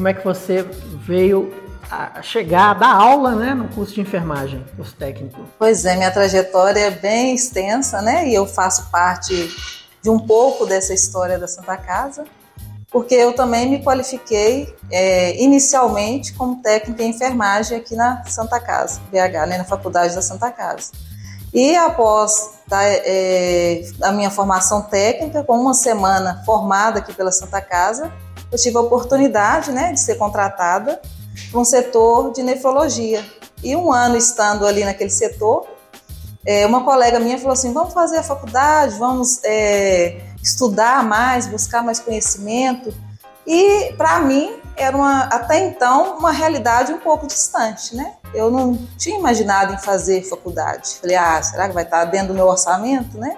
como é que você veio a chegar a dar aula né, no curso de enfermagem, curso técnico? Pois é, minha trajetória é bem extensa, né? E eu faço parte de um pouco dessa história da Santa Casa, porque eu também me qualifiquei é, inicialmente como técnica em enfermagem aqui na Santa Casa, BH, né, na Faculdade da Santa Casa. E após tá, é, a minha formação técnica, com uma semana formada aqui pela Santa Casa, eu tive a oportunidade né, de ser contratada para um setor de nefrologia. E um ano estando ali naquele setor, é, uma colega minha falou assim: vamos fazer a faculdade, vamos é, estudar mais, buscar mais conhecimento. E para mim era uma, até então uma realidade um pouco distante, né? Eu não tinha imaginado em fazer faculdade. Falei, ah, será que vai estar dentro do meu orçamento, né?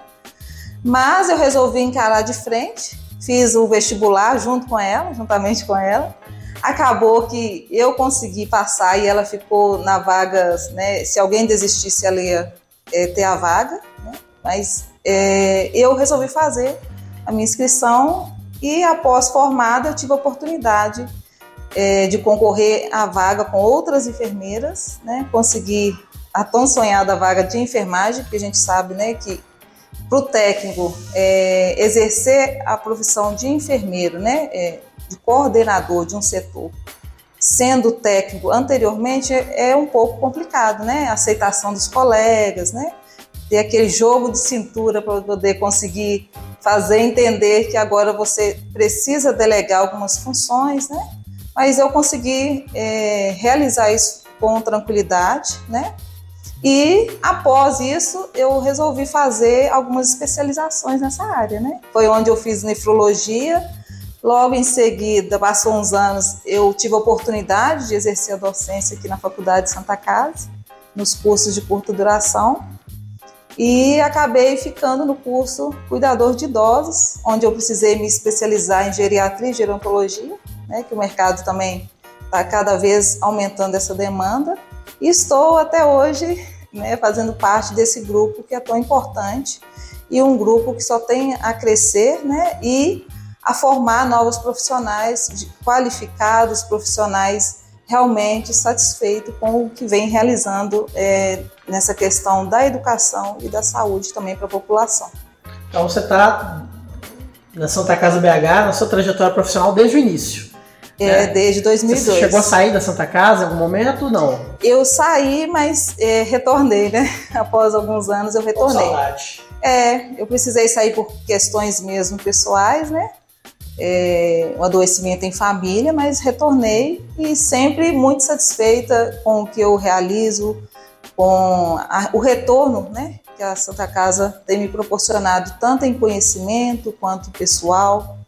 Mas eu resolvi encarar de frente, fiz o vestibular junto com ela, juntamente com ela. Acabou que eu consegui passar e ela ficou na vaga, né? Se alguém desistisse, ela ia é, ter a vaga, né? Mas é, eu resolvi fazer a minha inscrição e após formada eu tive a oportunidade é, de concorrer à vaga com outras enfermeiras, né? Consegui a tão sonhada vaga de enfermagem, porque a gente sabe, né, que para o técnico é, exercer a profissão de enfermeiro, né, é, de coordenador de um setor, sendo técnico anteriormente, é, é um pouco complicado, né? A aceitação dos colegas, né? Ter aquele jogo de cintura para poder conseguir fazer entender que agora você precisa delegar algumas funções, né? Mas eu consegui é, realizar isso com tranquilidade, né? E após isso, eu resolvi fazer algumas especializações nessa área, né? Foi onde eu fiz nefrologia. Logo em seguida, passou uns anos, eu tive a oportunidade de exercer a docência aqui na Faculdade de Santa Casa, nos cursos de curta duração e acabei ficando no curso Cuidador de Idosos, onde eu precisei me especializar em geriatria e gerontologia, né, que o mercado também está cada vez aumentando essa demanda. E estou até hoje né, fazendo parte desse grupo que é tão importante e um grupo que só tem a crescer né, e a formar novos profissionais qualificados, profissionais realmente satisfeito com o que vem realizando é, nessa questão da educação e da saúde também para a população. Então você está na Santa Casa BH, na sua trajetória profissional desde o início. É, né? desde 2002. Você chegou a sair da Santa Casa em algum momento? Não. Eu saí, mas é, retornei, né? Após alguns anos eu retornei. Com saudade. É, eu precisei sair por questões mesmo pessoais, né? é, um adoecimento em família, mas retornei e sempre muito satisfeita com o que eu realizo, com a, o retorno né, que a Santa Casa tem me proporcionado, tanto em conhecimento quanto pessoal.